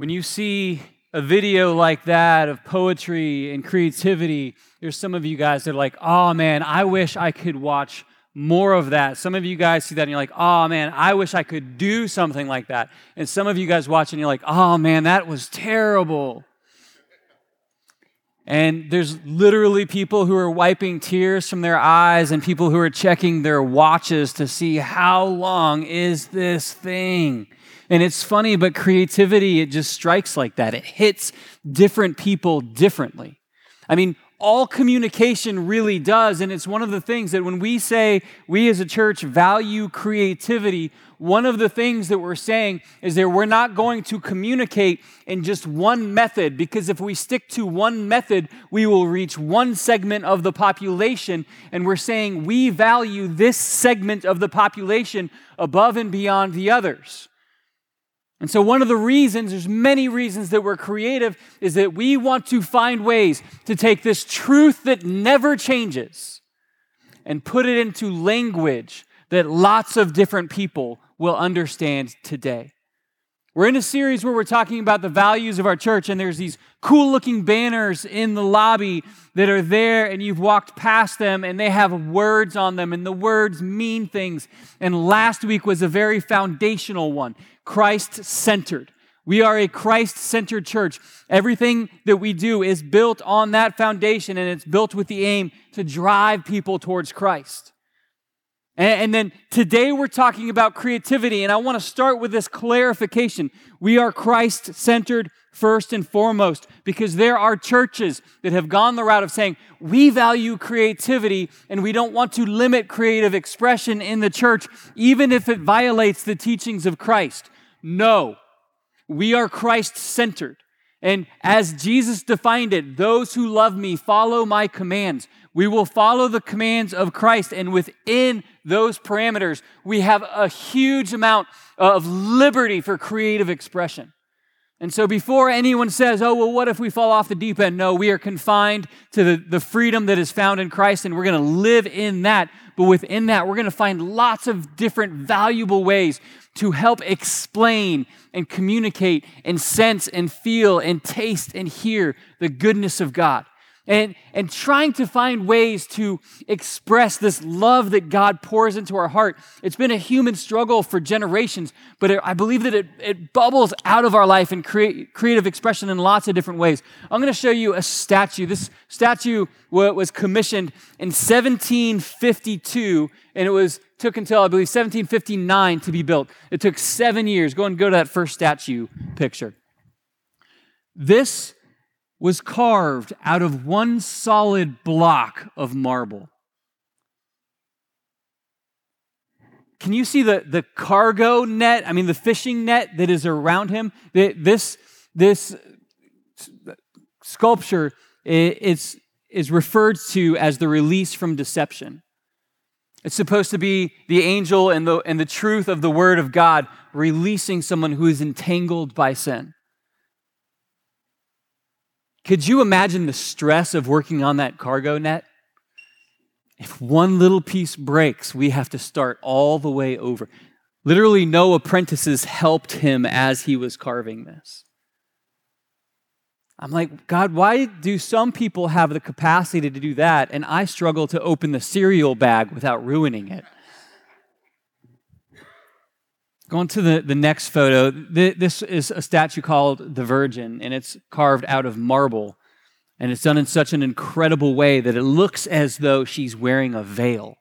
When you see a video like that of poetry and creativity, there's some of you guys that are like, oh man, I wish I could watch more of that. Some of you guys see that and you're like, oh man, I wish I could do something like that. And some of you guys watch and you're like, oh man, that was terrible. And there's literally people who are wiping tears from their eyes and people who are checking their watches to see how long is this thing. And it's funny, but creativity, it just strikes like that. It hits different people differently. I mean, all communication really does. And it's one of the things that when we say we as a church value creativity, one of the things that we're saying is that we're not going to communicate in just one method, because if we stick to one method, we will reach one segment of the population. And we're saying we value this segment of the population above and beyond the others. And so, one of the reasons, there's many reasons that we're creative, is that we want to find ways to take this truth that never changes and put it into language that lots of different people will understand today. We're in a series where we're talking about the values of our church, and there's these cool looking banners in the lobby that are there, and you've walked past them, and they have words on them, and the words mean things. And last week was a very foundational one Christ centered. We are a Christ centered church. Everything that we do is built on that foundation, and it's built with the aim to drive people towards Christ. And, then today we're talking about creativity, and I want to start with this clarification. We are Christ centered first and foremost because there are churches that have gone the route of saying, we value creativity and we don't want to limit creative expression in the church, even if it violates the teachings of Christ. No, we are Christ centered. And as Jesus defined it, those who love me follow my commands. We will follow the commands of Christ. And within those parameters, we have a huge amount of liberty for creative expression. And so before anyone says, oh, well, what if we fall off the deep end? No, we are confined to the, the freedom that is found in Christ, and we're going to live in that. But within that, we're going to find lots of different valuable ways to help explain and communicate and sense and feel and taste and hear the goodness of God and, and trying to find ways to express this love that God pours into our heart. It's been a human struggle for generations, but it, I believe that it, it bubbles out of our life in create, creative expression in lots of different ways. I'm going to show you a statue. This statue was commissioned in 1752, and it was took until I believe 1759 to be built. It took seven years. Go and go to that first statue picture. This was carved out of one solid block of marble. Can you see the, the cargo net? I mean, the fishing net that is around him? This, this sculpture is, is referred to as the release from deception. It's supposed to be the angel and the, and the truth of the word of God releasing someone who is entangled by sin. Could you imagine the stress of working on that cargo net? If one little piece breaks, we have to start all the way over. Literally, no apprentices helped him as he was carving this. I'm like, God, why do some people have the capacity to do that and I struggle to open the cereal bag without ruining it? Going to the, the next photo, this is a statue called the Virgin, and it's carved out of marble. And it's done in such an incredible way that it looks as though she's wearing a veil.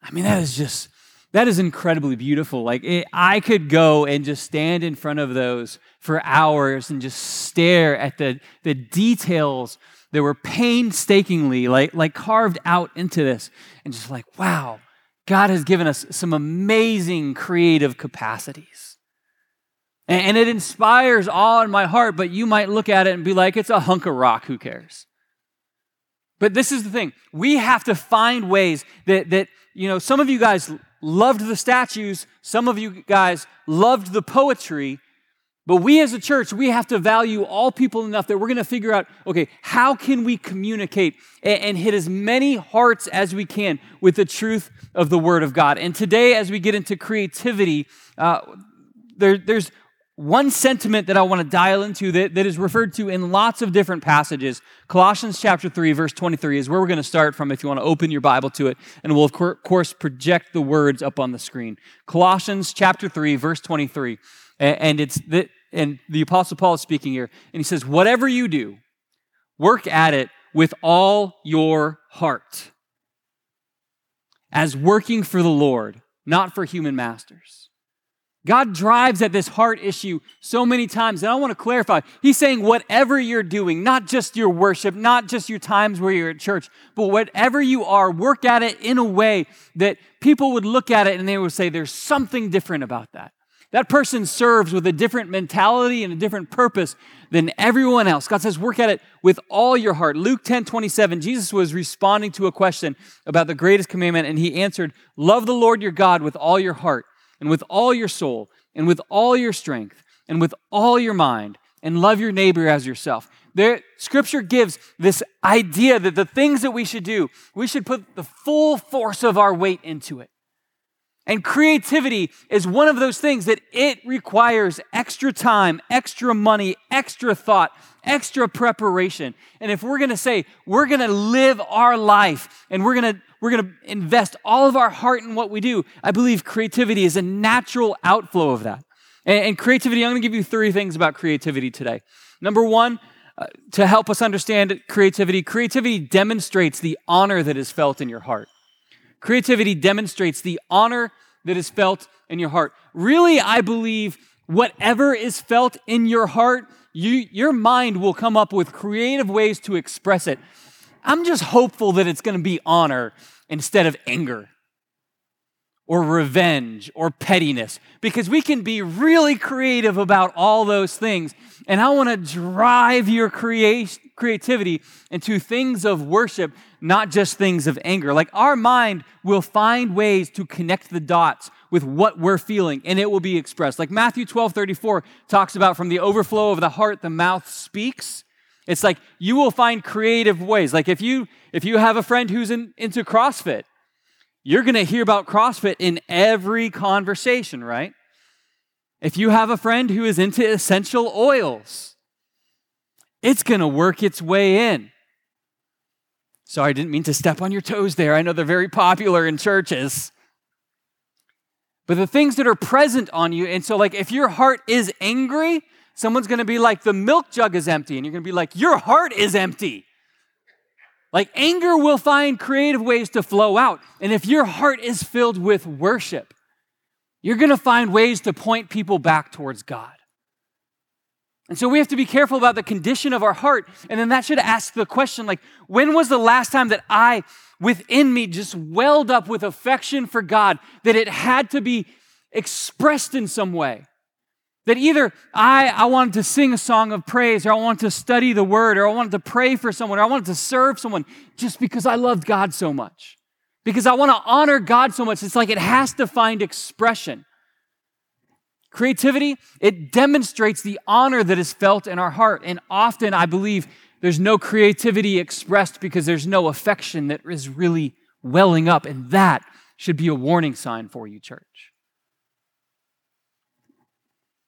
I mean, that is just, that is incredibly beautiful. Like, it, I could go and just stand in front of those for hours and just stare at the, the details that were painstakingly like, like carved out into this and just like, wow, God has given us some amazing creative capacities. And it inspires awe in my heart, but you might look at it and be like, it's a hunk of rock, who cares? But this is the thing. We have to find ways that, that you know, some of you guys loved the statues, some of you guys loved the poetry, but we as a church, we have to value all people enough that we're going to figure out okay, how can we communicate and, hit as many hearts as we can with the truth of the Word of God? And today, as we get into creativity, uh, there, there's one sentiment that I want to dial into that, that is referred to in lots of different passages. Colossians chapter 3, verse 23 is where we're going to start from if you want to open your Bible to it. And we'll, of course, project the words up on the screen. Colossians chapter 3, verse 23. And it's the, and the Apostle Paul is speaking here. And he says, Whatever you do, work at it with all your heart, as working for the Lord, not for human masters God drives at this heart issue so many times. And I want to clarify. He's saying, whatever you're doing, not just your worship, not just your times where you're at church, but whatever you are, work at it in a way that people would look at it and they would say, there's something different about that. That person serves with a different mentality and a different purpose than everyone else. God says, work at it with all your heart. Luke 10 27, Jesus was responding to a question about the greatest commandment, and he answered, Love the Lord your God with all your heart and with all your soul and with all your strength and with all your mind and love your neighbor as yourself. There, scripture gives this idea that the things that we should do, we should put the full force of our weight into it. And creativity is one of those things that it requires extra time, extra money, extra thought, extra preparation. And if we're going to say we're going to live our life and we're going to we're going to invest all of our heart in what we do. I believe creativity is a natural outflow of that. And, and creativity, I'm going to give you three things about creativity today. Number one, uh, to help us understand creativity, creativity demonstrates the honor that is felt in your heart. Creativity demonstrates the honor that is felt in your heart. Really, I believe whatever is felt in your heart, you, your mind will come up with creative ways to express it. I'm just hopeful that it's going to be honor instead of anger or revenge or pettiness because we can be really creative about all those things. And I want to drive your creativity into things of worship, not just things of anger. Like our mind will find ways to connect the dots with what we're feeling and it will be expressed. Like Matthew 12 34 talks about from the overflow of the heart, the mouth speaks. It's like you will find creative ways. Like if you if you have a friend who's in, into CrossFit, you're going to hear about CrossFit in every conversation, right? If you have a friend who is into essential oils, it's going to work its way in. Sorry, I didn't mean to step on your toes there. I know they're very popular in churches. But the things that are present on you, and so, like, if your heart is angry, someone's going to be like, the milk jug is empty. And you're going to be like, your heart is empty. Like anger will find creative ways to flow out. And if your heart is filled with worship, you're going to find ways to point people back towards God. And so we have to be careful about the condition of our heart. And then that should ask the question like, when was the last time that I, within me, just welled up with affection for God, that it had to be expressed in some way? That either I, I wanted to sing a song of praise, or I wanted to study the word, or I wanted to pray for someone, or I wanted to serve someone just because I loved God so much. Because I want to honor God so much. It's like it has to find expression. Creativity, it demonstrates the honor that is felt in our heart. And often I believe there's no creativity expressed because there's no affection that is really welling up. And that should be a warning sign for you, church.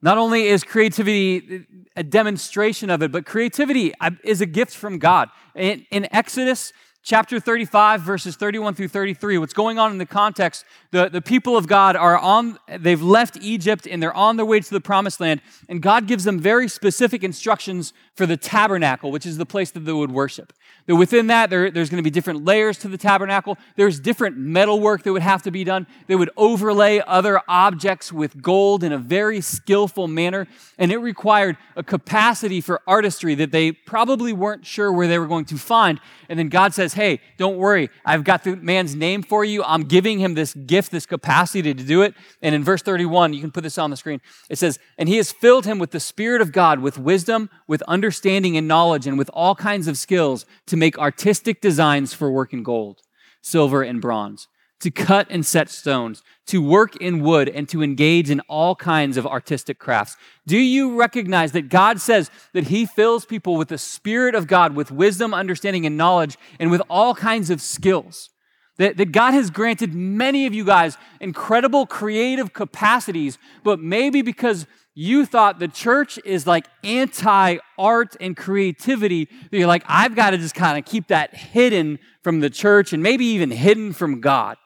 Not only is creativity a demonstration of it, but creativity uh, is a gift from God. In, in Exodus chapter 35, verses 31 through 33, what's going on in the context, the, the people of God are on, they've left Egypt and they're on their way to the promised land, and God gives them very specific instructions for the tabernacle, which is the place that they would worship. That within that, there, there's going to be different layers to the tabernacle. There's different metal work that would have to be done. They would overlay other objects with gold in a very skillful manner. And it required a capacity for artistry that they probably weren't sure where they were going to find. And then God says, Hey, don't worry. I've got the man's name for you. I'm giving him this gift, this capacity to do it. And in verse 31, you can put this on the screen. It says, And he has filled him with the Spirit of God, with wisdom, with understanding and knowledge, and with all kinds of skills to make artistic designs for work in gold, silver, and bronze, to cut and set stones, to work in wood, and to engage in all kinds of artistic crafts. Do you recognize that God says that He fills people with the Spirit of God, with wisdom, understanding, and knowledge, and with all kinds of skills? That, that God has granted many of you guys incredible creative capacities, but maybe because you thought the church is like anti art and creativity, that you're like, I've got to just kind of keep that hidden from the church and maybe even hidden from God.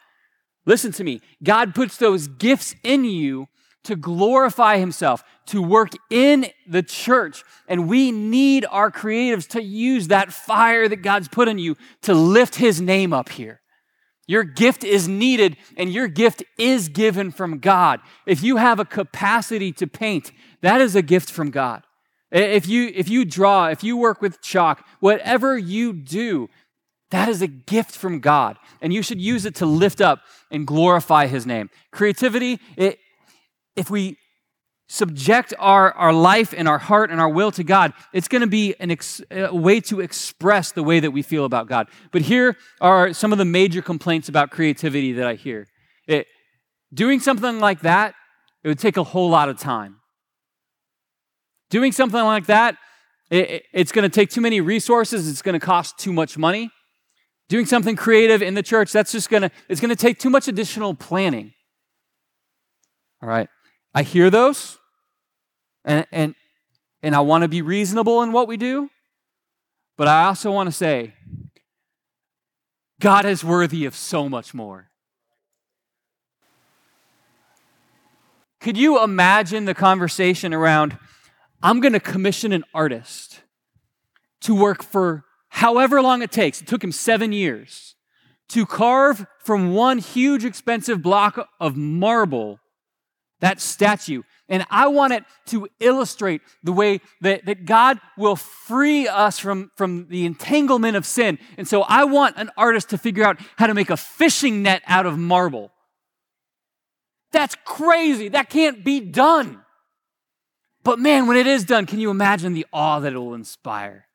Listen to me. God puts those gifts in you to glorify Himself, to work in the church. And we need our creatives to use that fire that God's put in you to lift His name up here. Your gift is needed and your gift is given from God. If you have a capacity to paint, that is a gift from God. If you, if you draw, if you work with chalk, whatever you do, that is a gift from God. And you should use it to lift up and glorify His name. Creativity, it, if we subject our, our life and our heart and our will to God, it's going to be an ex, a way to express the way that we feel about God. But here are some of the major complaints about creativity that I hear. It, doing something like that, it would take a whole lot of time. Doing something like that, it, it's going to take too many resources. It's going to cost too much money. Doing something creative in the church, that's just to, it's to take too much additional planning. All right. I hear those, and, and, and I want to be reasonable in what we do, but I also want to say, God is worthy of so much more. Could you imagine the conversation around, I'm going to commission an artist to work for however long it takes? It took him seven years to carve from one huge, expensive block of marble that statue. And I want it to illustrate the way that, that God will free us from, from the entanglement of sin. And so I want an artist to figure out how to make a fishing net out of marble. That's crazy. That can't be done. But man, when it is done, can you imagine the awe that it will inspire?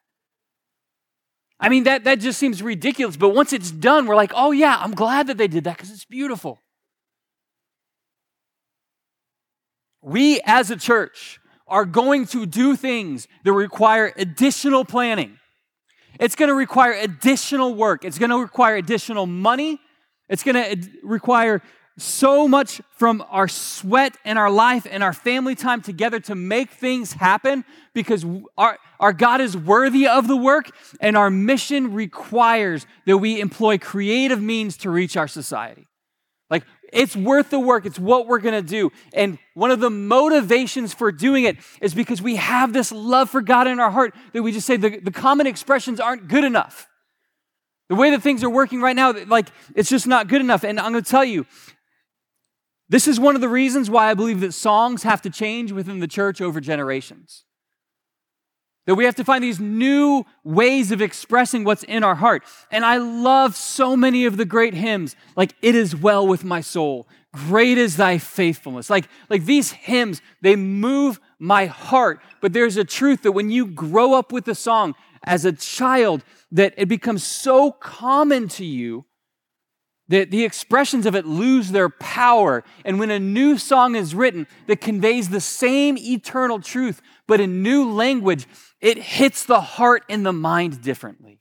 I mean, that, that just seems ridiculous. But once it's done, we're like, oh, yeah, I'm glad that they did that because it's beautiful. we as a church are going to do things that require additional planning. It's going to require additional work. It's going to require additional money. It's going to require so much from our sweat and our life and our family time together to make things happen because our, our God is worthy of the work and our mission requires that we employ creative means to reach our society. Like, it's worth the work. It's what we're to do. And one of the motivations for doing it is because we have this love for God in our heart that we just say the, the common expressions aren't good enough. The way that things are working right now, like, it's just not good enough. And I'm to tell you, this is one of the reasons why I believe that songs have to change within the church over generations. That we have to find these new ways of expressing what's in our heart. And I love so many of the great hymns, like It Is Well With My Soul, Great is Thy Faithfulness. Like, like these hymns, they move my heart. But there's a truth that when you grow up with the song as a child, that it becomes so common to you that the expressions of it lose their power. And when a new song is written that conveys the same eternal truth, but in new language, it hits the heart and the mind differently.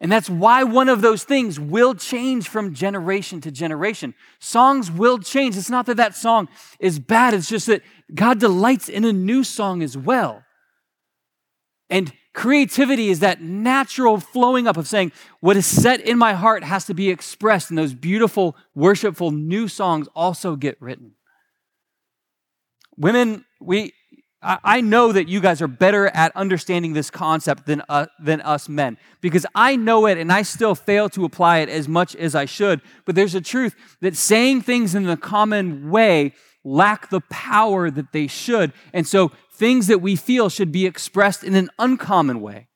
And that's why one of those things will change from generation to generation. Songs will change. It's not that that song is bad, it's just that God delights in a new song as well. And creativity is that natural flowing up of saying, what is set in my heart has to be expressed, and those beautiful, worshipful new songs also get written. Women, we, I know that you guys are better at understanding this concept than, uh, than us men because I know it and I still fail to apply it as much as I should. But there's a truth that saying things in the common way lack the power that they should. And so things that we feel should be expressed in an uncommon way.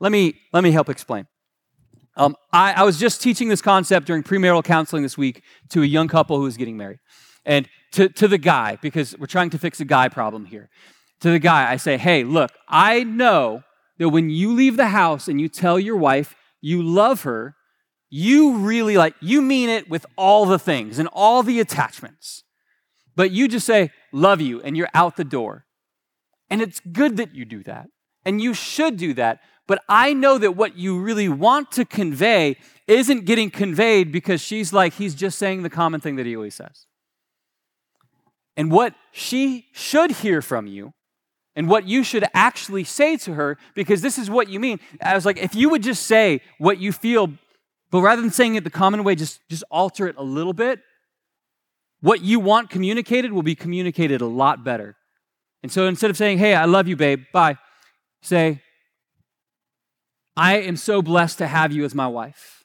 Let me, let me help explain. Um, I, I was just teaching this concept during premarital counseling this week to a young couple who was getting married. And to, to the guy, because we're trying to fix a guy problem here. To the guy, I say, hey, look, I know that when you leave the house and you tell your wife you love her, you really like, you mean it with all the things and all the attachments. But you just say, love you, and you're out the door. And it's good that you do that. And you should do that. But I know that what you really want to convey isn't getting conveyed because she's like, he's just saying the common thing that he always says. and what she should hear from you and what you should actually say to her because this is what you mean. I was like, if you would just say what you feel, but rather than saying it the common way, just, just alter it a little bit, what you want communicated will be communicated a lot better. And so instead of saying, hey, I love you, babe, bye, say, I am so blessed to have you as my wife.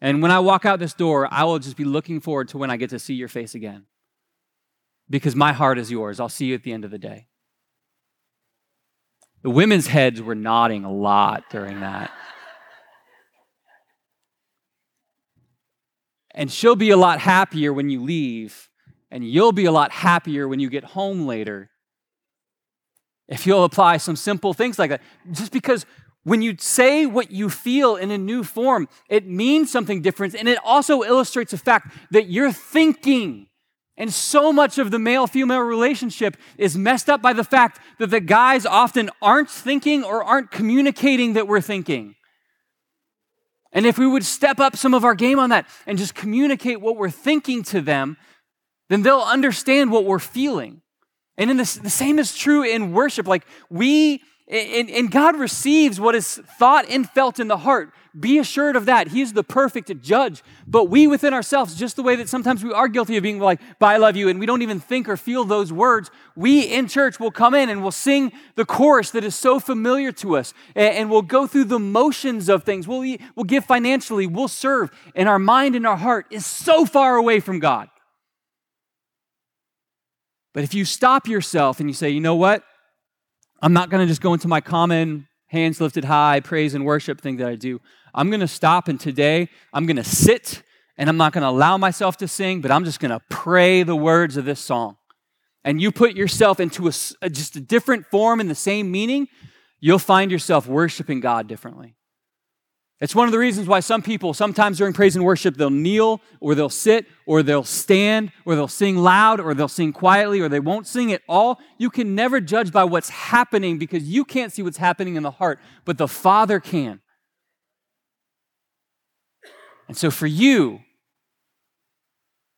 And when I walk out this door, I will just be looking forward to when I get to see your face again. Because my heart is yours. I'll see you at the end of the day. The women's heads were nodding a lot during that. and she'll be a lot happier when you leave, and you'll be a lot happier when you get home later. If you'll apply some simple things like that, just because when you say what you feel in a new form, it means something different, and it also illustrates the fact that you're thinking and so much of the male female relationship is messed up by the fact that the guys often aren't thinking or aren't communicating that we're thinking. And if we would step up some of our game on that and just communicate what we're thinking to them, then they'll understand what we're feeling. And the same is true in worship. Like we, and, and God receives what is thought and felt in the heart. Be assured of that. He is the perfect judge. But we within ourselves, just the way that sometimes we are guilty of being like, but I love you, and we don't even think or feel those words, we in church will come in and we'll sing the chorus that is so familiar to us. And, and we'll go through the motions of things. We'll, we'll give financially, we'll serve. And our mind and our heart is so far away from God. But if you stop yourself and you say, you know what? I'm not going to just go into my common hands lifted high, praise and worship thing that I do. I'm going to stop and today I'm going to sit and I'm not going to allow myself to sing, but I'm just going to pray the words of this song. And you put yourself into a, a, just a different form in the same meaning, you'll find yourself worshiping God differently. It's one of the reasons why some people, sometimes during praise and worship, they'll kneel or they'll sit or they'll stand or they'll sing loud or they'll sing quietly or they won't sing at all. You can never judge by what's happening because you can't see what's happening in the heart, but the Father can. And so for you,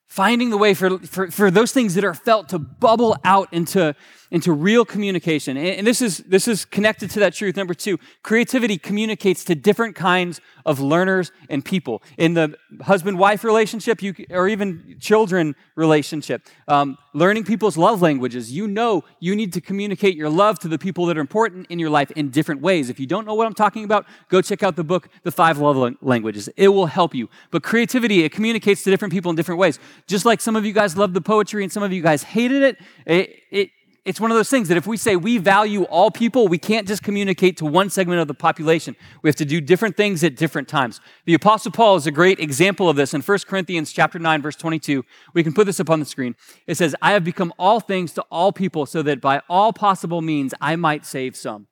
finding the way for, for, for those things that are felt to bubble out into, into real communication. And, this, is, this is connected to that truth. Number two, creativity communicates to different kinds of learners and people. In the husband wife relationship, you, or even children relationship, um, learning people's love languages, you know you need to communicate your love to the people that are important in your life in different ways. If you don't know what I'm talking about, go check out the book, The Five Love Languages. It will help you. But creativity, it communicates to different people in different ways. Just like some of you guys love the poetry and some of you guys hated it, it, it it's one of those things that if we say we value all people, we can't just communicate to one segment of the population. We have to do different things at different times. The apostle Paul is a great example of this in 1 Corinthians chapter 9 verse 22. We can put this up on the screen. It says, "I have become all things to all people so that by all possible means I might save some."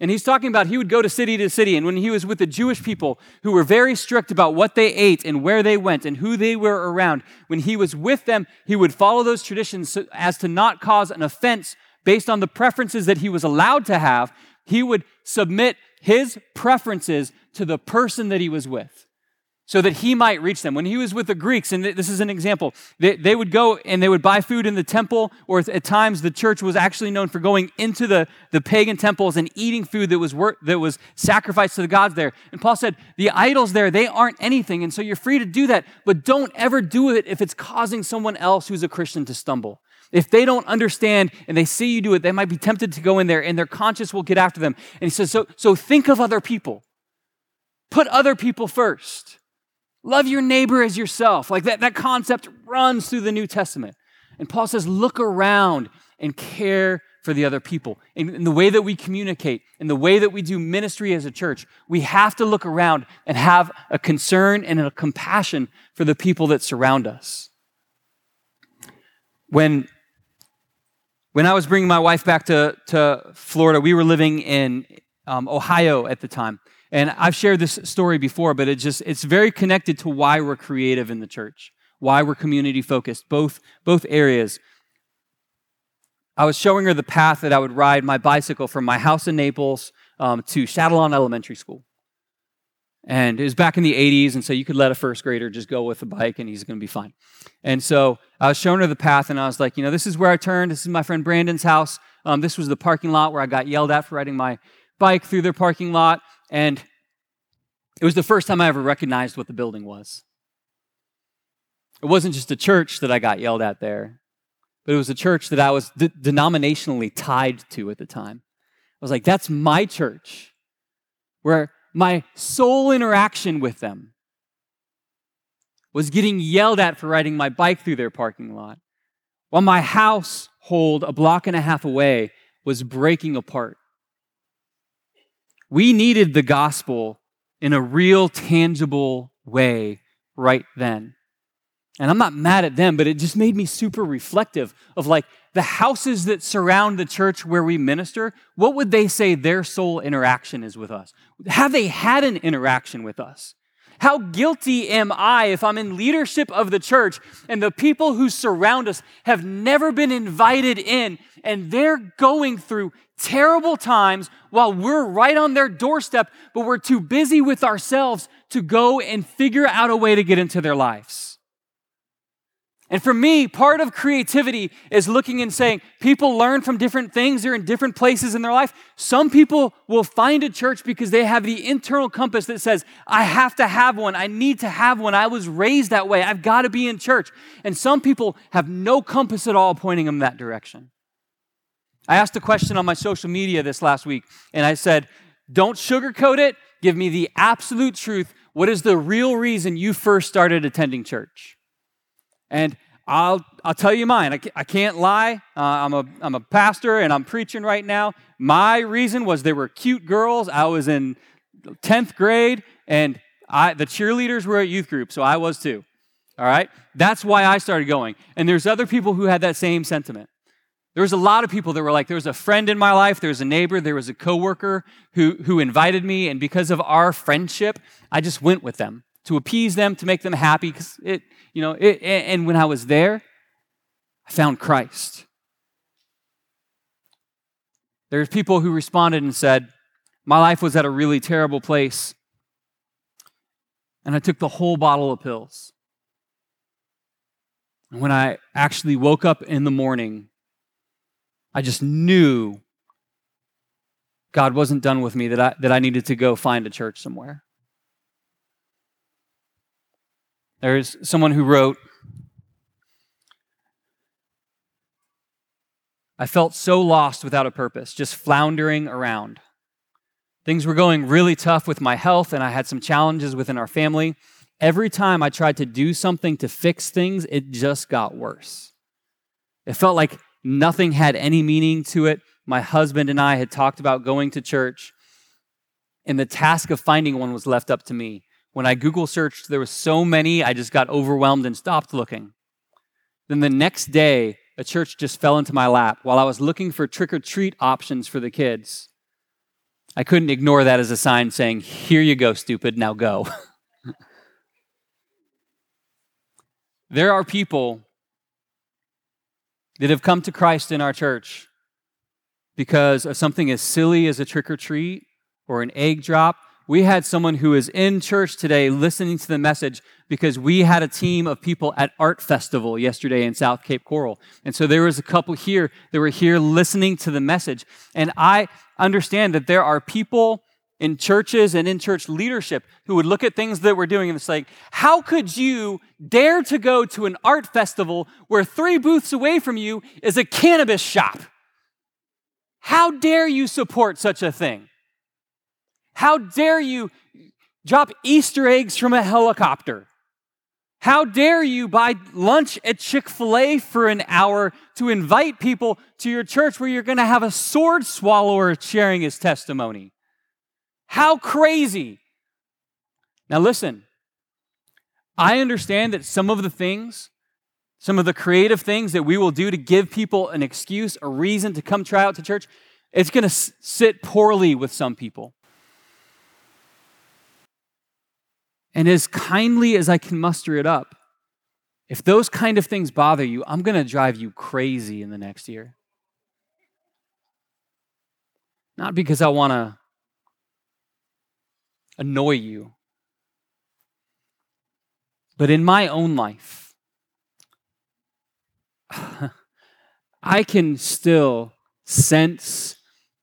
And he's talking about he would go to city to city. And when he was with the Jewish people who were very strict about what they ate and where they went and who they were around, when he was with them, he would follow those traditions so as to not cause an offense based on the preferences that he was allowed to have. He would submit his preferences to the person that he was with so that he might reach them. When he was with the Greeks, and this is an example, they, they, would go and they would buy food in the temple, or at times the church was actually known for going into the, the pagan temples and eating food that was, wor- that was sacrificed to the gods there. And Paul said, the idols there, they aren't anything, and so you're free to do that, but don't ever do it if it's causing someone else who's a Christian to stumble. If they don't understand and they see you do it, they might be tempted to go in there and their conscience will get after them. And he says, so, so think of other people. Put other people first. Love your neighbor as yourself. Like that, that concept runs through the New Testament. And Paul says, look around and care for the other people. In, in, the way that we communicate, in the way that we do ministry as a church, we have to look around and have a concern and a compassion for the people that surround us. When, when I was bringing my wife back to, to Florida, we were living in um, Ohio at the time. And I've shared this story before, but it just it's very connected to why we're creative in the church, why we're community focused, both both areas. I was showing her the path that I would ride my bicycle from my house in Naples um, to Shadowlawn Elementary School. And it was back in the 80s, and so you could let a first grader just go with a bike and he's going to be fine. And so I was showing her the path, and I was like, you know, this is where I turned. This is my friend Brandon's house. Um, this was the parking lot where I got yelled at for riding my bike through their parking lot. And it was the first time I ever recognized what the building was. It wasn't just a church that I got yelled at there, but it was a church that I was de- denominationally tied to at the time. I was like, that's my church, where my sole interaction with them was getting yelled at for riding my bike through their parking lot, while my household a block and a half away was breaking apart. We needed the gospel in a real, tangible way right then. And I'm not mad at them, but it just made me super reflective of like the houses that surround the church where we minister. What would they say their sole interaction is with us? Have they had an interaction with us? How guilty am I if I'm in leadership of the church and the people who surround us have never been invited in and they're going through terrible times while we're right on their doorstep, but we're too busy with ourselves to go and figure out a way to get into their lives? And for me, part of creativity is looking and saying, people learn from different things. They're in different places in their life. Some people will find a church because they have the internal compass that says, I have to have one. I need to have one. I was raised that way. I've got to be in church. And some people have no compass at all pointing them that direction. I asked a question on my social media this last week, and I said, Don't sugarcoat it. Give me the absolute truth. What is the real reason you first started attending church? And I'll, I'll tell you mine. I, I can't lie. Uh, I'm, a, I'm a pastor and I'm preaching right now. My reason was there were cute girls. I was in 10th grade and I, the cheerleaders were at youth group, so I was too. All right? That's why I started going. And there's other people who had that same sentiment. There was a lot of people that were like, there was a friend in my life, there was a neighbor, there was a coworker who, who invited me, and because of our friendship, I just went with them to appease them, to make them happy, because it, you know, it, and when I was there, I found Christ. There's people who responded and said, My life was at a really terrible place, and I took the whole bottle of pills. And when I actually woke up in the morning, I just knew God wasn't done with me, that I, that I needed to go find a church somewhere. There's someone who wrote, I felt so lost without a purpose, just floundering around. Things were going really tough with my health, and I had some challenges within our family. Every time I tried to do something to fix things, it just got worse. It felt like nothing had any meaning to it. My husband and I had talked about going to church, and the task of finding one was left up to me. When I Google searched, there were so many, I just got overwhelmed and stopped looking. Then the next day, a church just fell into my lap while I was looking for trick or treat options for the kids. I couldn't ignore that as a sign saying, Here you go, stupid, now go. there are people that have come to Christ in our church because of something as silly as a trick or treat or an egg drop. We had someone who is in church today listening to the message because we had a team of people at art festival yesterday in south cape coral. And so there was a couple here that were here listening to the message. And i understand that there are people in churches and in church leadership who would look at things that we're doing and it's like how could you dare to go to an art festival where three booths away from you is a cannabis shop how dare you support such a thing how dare you drop Easter eggs from a helicopter? How dare you buy lunch at Chick fil A for an hour to invite people to your church where you're going to have a sword swallower sharing his testimony? How crazy. Now, listen, I understand that some of the things, some of the creative things that we will do to give people an excuse, a reason to come try out to church, it's going to sit poorly with some people. And as kindly as I can muster it up, if those kind of things bother you, I'm going to drive you crazy in the next year. Not because I want to annoy you, But in my own life, I can still sense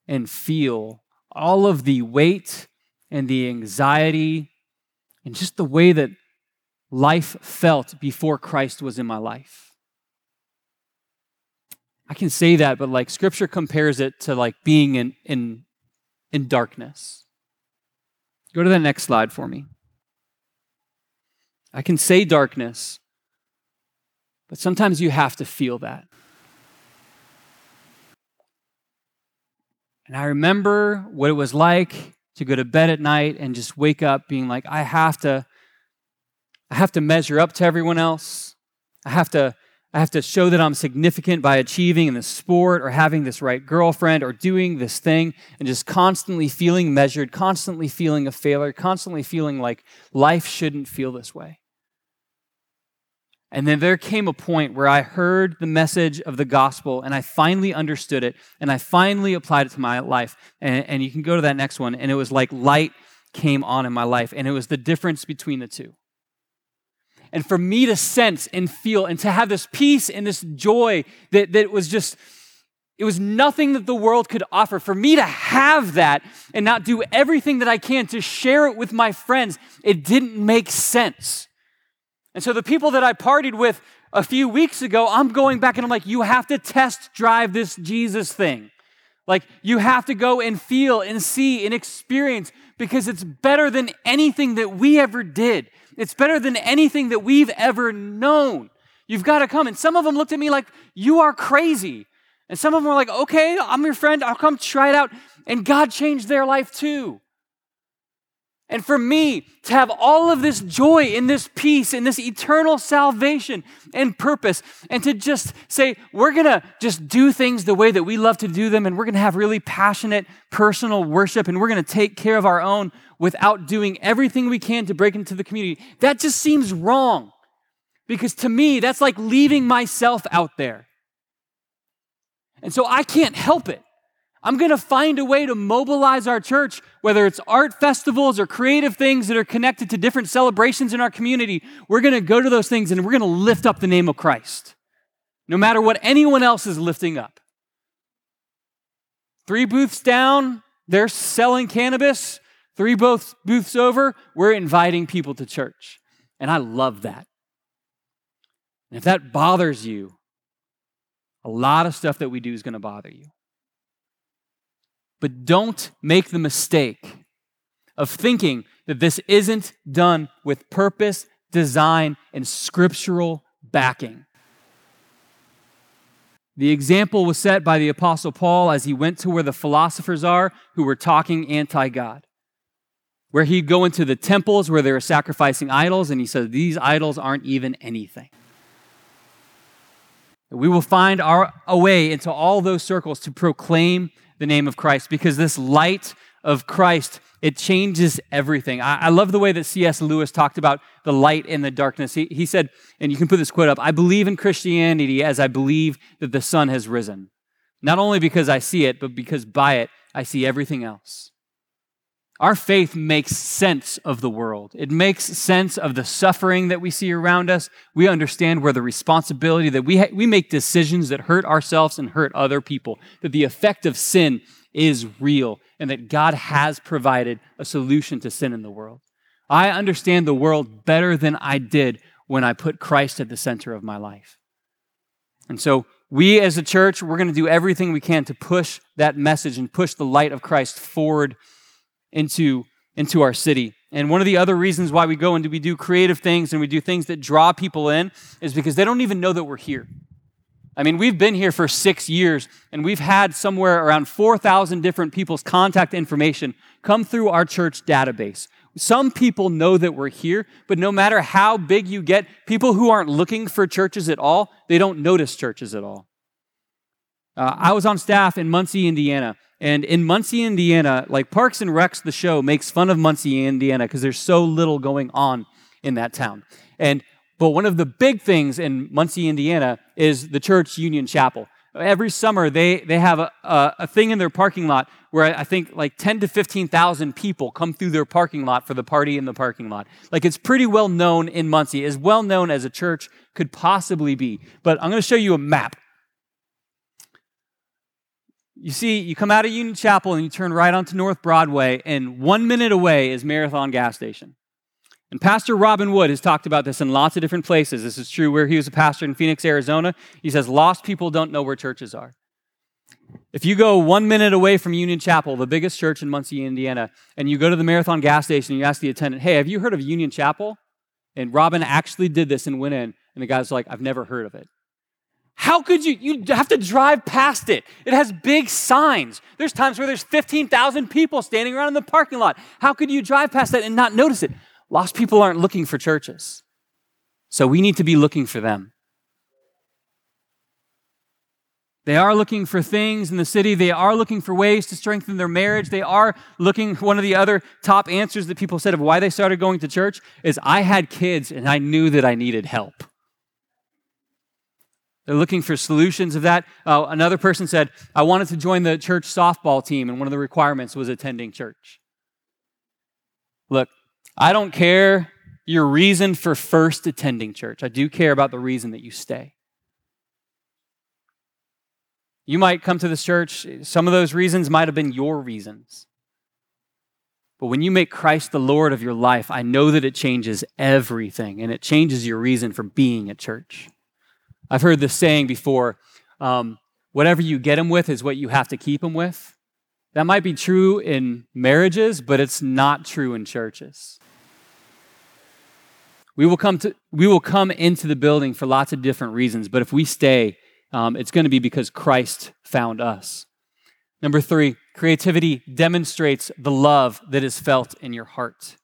and feel all of the weight and the anxiety and just the way that life felt before Christ was in my life. I can say that, but like scripture compares it to like being in, in, in darkness. Go to the next slide for me. I can say darkness, but sometimes you have to feel that. And I remember what it was like to go to bed at night and just wake up being like, I have to, I have to measure up to everyone else. I have to, I have to show that I'm significant by achieving in the sport or having this right girlfriend or doing this thing and just constantly feeling measured, constantly feeling a failure, constantly feeling like life shouldn't feel this way. And then there came a point where I heard the message of the gospel and I finally understood it and I finally applied it to my life. And, and, you can go to that next one. And it was like light came on in my life. And it was the difference between the two. And for me to sense and feel and to have this peace and this joy that, that was just, it was nothing that the world could offer. For me to have that and not do everything that I can to share it with my friends, it didn't make sense. And so the people that I partied with a few weeks ago, I'm going back and I'm like, you have to test drive this Jesus thing. Like, you have to go and feel and see and experience because it's better than anything that we ever did. It's better than anything that we've ever known. You've got to come. And some of them looked at me like, you are crazy. And some of them were like, okay, I'm your friend. I'll come try it out. And God changed their life too. And for me to have all of this joy in this peace in this eternal salvation and purpose, and to just say, we're gonna just do things the way that we love to do them, and we're gonna have really passionate personal worship, and we're gonna take care of our own without doing everything we can to break into the community, that just seems wrong. Because to me, that's like leaving myself out there. And so I can't help it. I'm going to find a way to mobilize our church, whether it's art festivals or creative things that are connected to different celebrations in our community. We're going to go to those things and we're going to lift up the name of Christ, no matter what anyone else is lifting up. Three booths down, they're selling cannabis. Three booths, over, we're inviting people to church. And I love that. And if that bothers you, a lot of stuff that we do is going to bother you. But don't make the mistake of thinking that this isn't done with purpose, design, and scriptural backing. The example was set by the Apostle Paul as he went to where the philosophers are who were talking anti God. Where he'd go into the temples where they were sacrificing idols, and he said, These idols aren't even anything. We will find our, a way into all those circles to proclaim the name of Christ because this light of Christ, it changes everything. I, I, love the way that C.S. Lewis talked about the light and the darkness. He, he said, and you can put this quote up I believe in Christianity as I believe that the sun has risen. Not only because I see it, but because by it I see everything else. Our faith makes sense of the world. It makes sense of the suffering that we see around us. We understand where the responsibility that we, ha- we make decisions that hurt ourselves and hurt other people, that the effect of sin is real, and that God has provided a solution to sin in the world. I understand the world better than I did when I put Christ at the center of my life. And so, we as a church, we're going to do everything we can to push that message and push the light of Christ forward into, into our city. And one of the other reasons why we go and we do creative things and we do things that draw people in is because they don't even know that we're here. I mean, we've been here for six years and we've had somewhere around 4,000 different people's contact information come through our church database. Some people know that we're here, but no matter how big you get, people who aren't looking for churches at all, they don't notice churches at all. Uh, I was on staff in Muncie, Indiana, and in Muncie, Indiana, like Parks and Recs, the show makes fun of Muncie, Indiana, because there's so little going on in that town. And but one of the big things in Muncie, Indiana, is the church Union Chapel. every summer they, they have a, a, a thing in their parking lot where I think like 10 to 15,000 people come through their parking lot for the party in the parking lot. Like it's pretty well known in Muncie, as well known as a church could possibly be. But I'm going to show you a map. You see, you come out of Union Chapel and you turn right onto North Broadway, and one minute away is Marathon Gas Station. And Pastor Robin Wood has talked about this in lots of different places. This is true where he was a pastor in Phoenix, Arizona. He says, Lost people don't know where churches are. If you go one minute away from Union Chapel, the biggest church in Muncie, Indiana, and you go to the Marathon gas station and you ask the attendant, Hey, have you heard of Union Chapel? And Robin actually did this and went in, and the guy's like, I've never heard of it. How could you? You have to drive past it. It has big signs. There's times where there's 15,000 people standing around in the parking lot. How could you drive past that and not notice it? Lost people aren't looking for churches. So we need to be looking for them. They are looking for things in the city. They are looking for ways to strengthen their marriage. They are looking, one of the other top answers that people said of why they started going to church is I had kids and I knew that I needed help. They're looking for solutions of that. Uh, another person said, I wanted to join the church softball team, and one of the requirements was attending church. Look, I don't care your reason for first attending church. I do care about the reason that you stay. You might come to this church, some of those reasons might have been your reasons. But when you make Christ the Lord of your life, I know that it changes everything and it changes your reason for being at church. I've heard this saying before um, whatever you get them with is what you have to keep them with. That might be true in marriages, but it's not true in churches. We will come to we will come into the building for lots of different reasons, but if we stay, um, it's going to be because Christ found us. Number three, creativity demonstrates the love that is felt in your heart.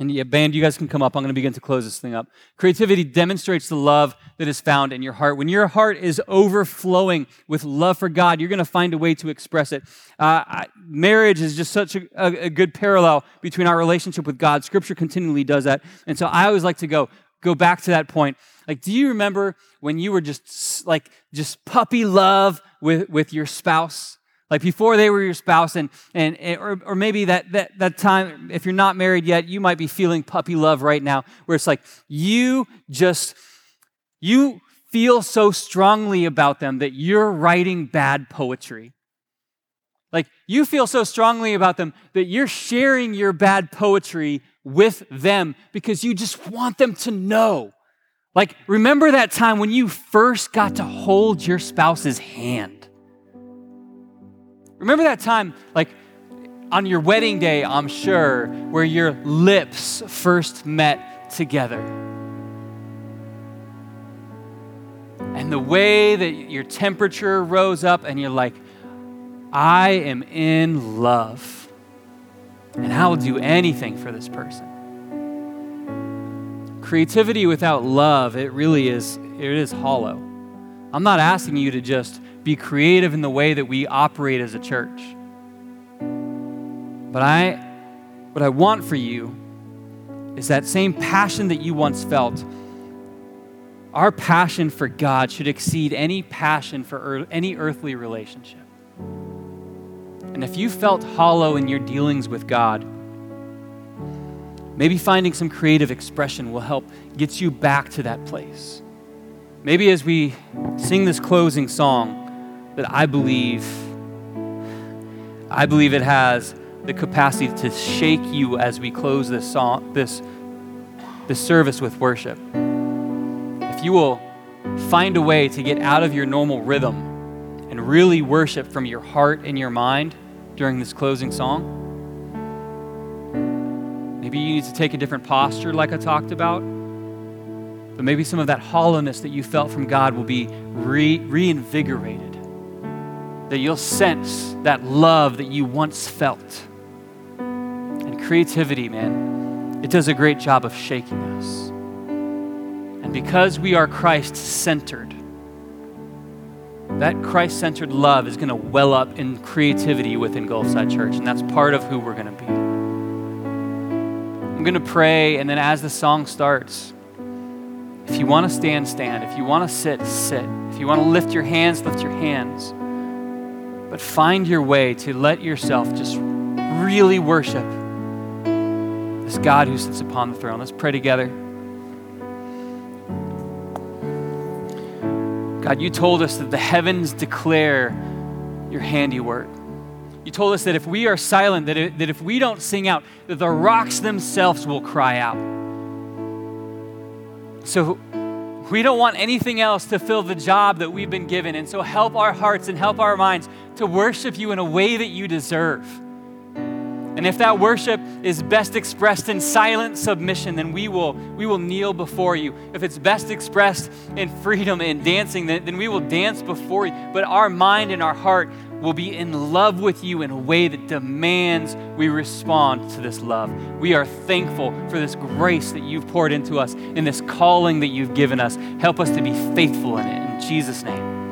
And yeah, band, you guys can come up. I'm going to begin to close this thing up. Creativity demonstrates the love that is found in your heart. When your heart is overflowing with love for God, you're going to find a way to express it. Uh, I, marriage is just such a, a, a good parallel between our relationship with God. Scripture continually does that. And so I always like to go go back to that point. Like, do you remember when you were just like just puppy love with with your spouse? Like before they were your spouse and, and or, or maybe that, that, that time if you're not married yet you might be feeling puppy love right now where it's like you just you feel so strongly about them that you're writing bad poetry. Like you feel so strongly about them that you're sharing your bad poetry with them because you just want them to know. Like remember that time when you first got to hold your spouse's hand Remember that time, like on your wedding day, I'm sure, where your lips first met together. And the way that your temperature rose up, and you're like, I am in love. And I will do anything for this person. Creativity without love, it really is, it is hollow. I'm not asking you to just be creative in the way that we operate as a church. But I, what I want for you is that same passion that you once felt. Our passion for God should exceed any passion for any earthly relationship. And if you felt hollow in your dealings with God, maybe finding some creative expression will help get you back to that place. Maybe as we sing this closing song, that I believe I believe it has the capacity to shake you as we close this song this this service with worship. If you will find a way to get out of your normal rhythm and really worship from your heart and your mind during this closing song, maybe you need to take a different posture like I talked about. But maybe some of that hollowness that you felt from God will be re- reinvigorated that you'll sense that love that you once felt. And creativity, man, it does a great job of shaking us. And because we are Christ centered, that Christ centered love is going to well up in creativity within Gulfside Church, and that's part of who we're going to be. I'm going to pray, and then as the song starts, If you want to stand, stand. If you want to sit, sit. If you want to lift your hands, lift your hands. But find your way to let yourself just really worship this God who sits upon the throne. Let's pray together. God, you told us that the heavens declare your handiwork. You told us that if we are silent, that, it, that if we don't sing out, that the rocks themselves will cry out. So we don't want anything else to fill the job that we've been given. And so help our hearts and help our minds to worship you in a way that you deserve. And if that worship is best expressed in silent submission, then we will, we will kneel before you. If it's best expressed in freedom and dancing, then, then we will dance before you. But our mind and our heart will be in love with you in a way that demands we respond to this love. We are thankful for this grace that you've poured into us and this calling that you've given us. Help us to be faithful in it. In Jesus' name.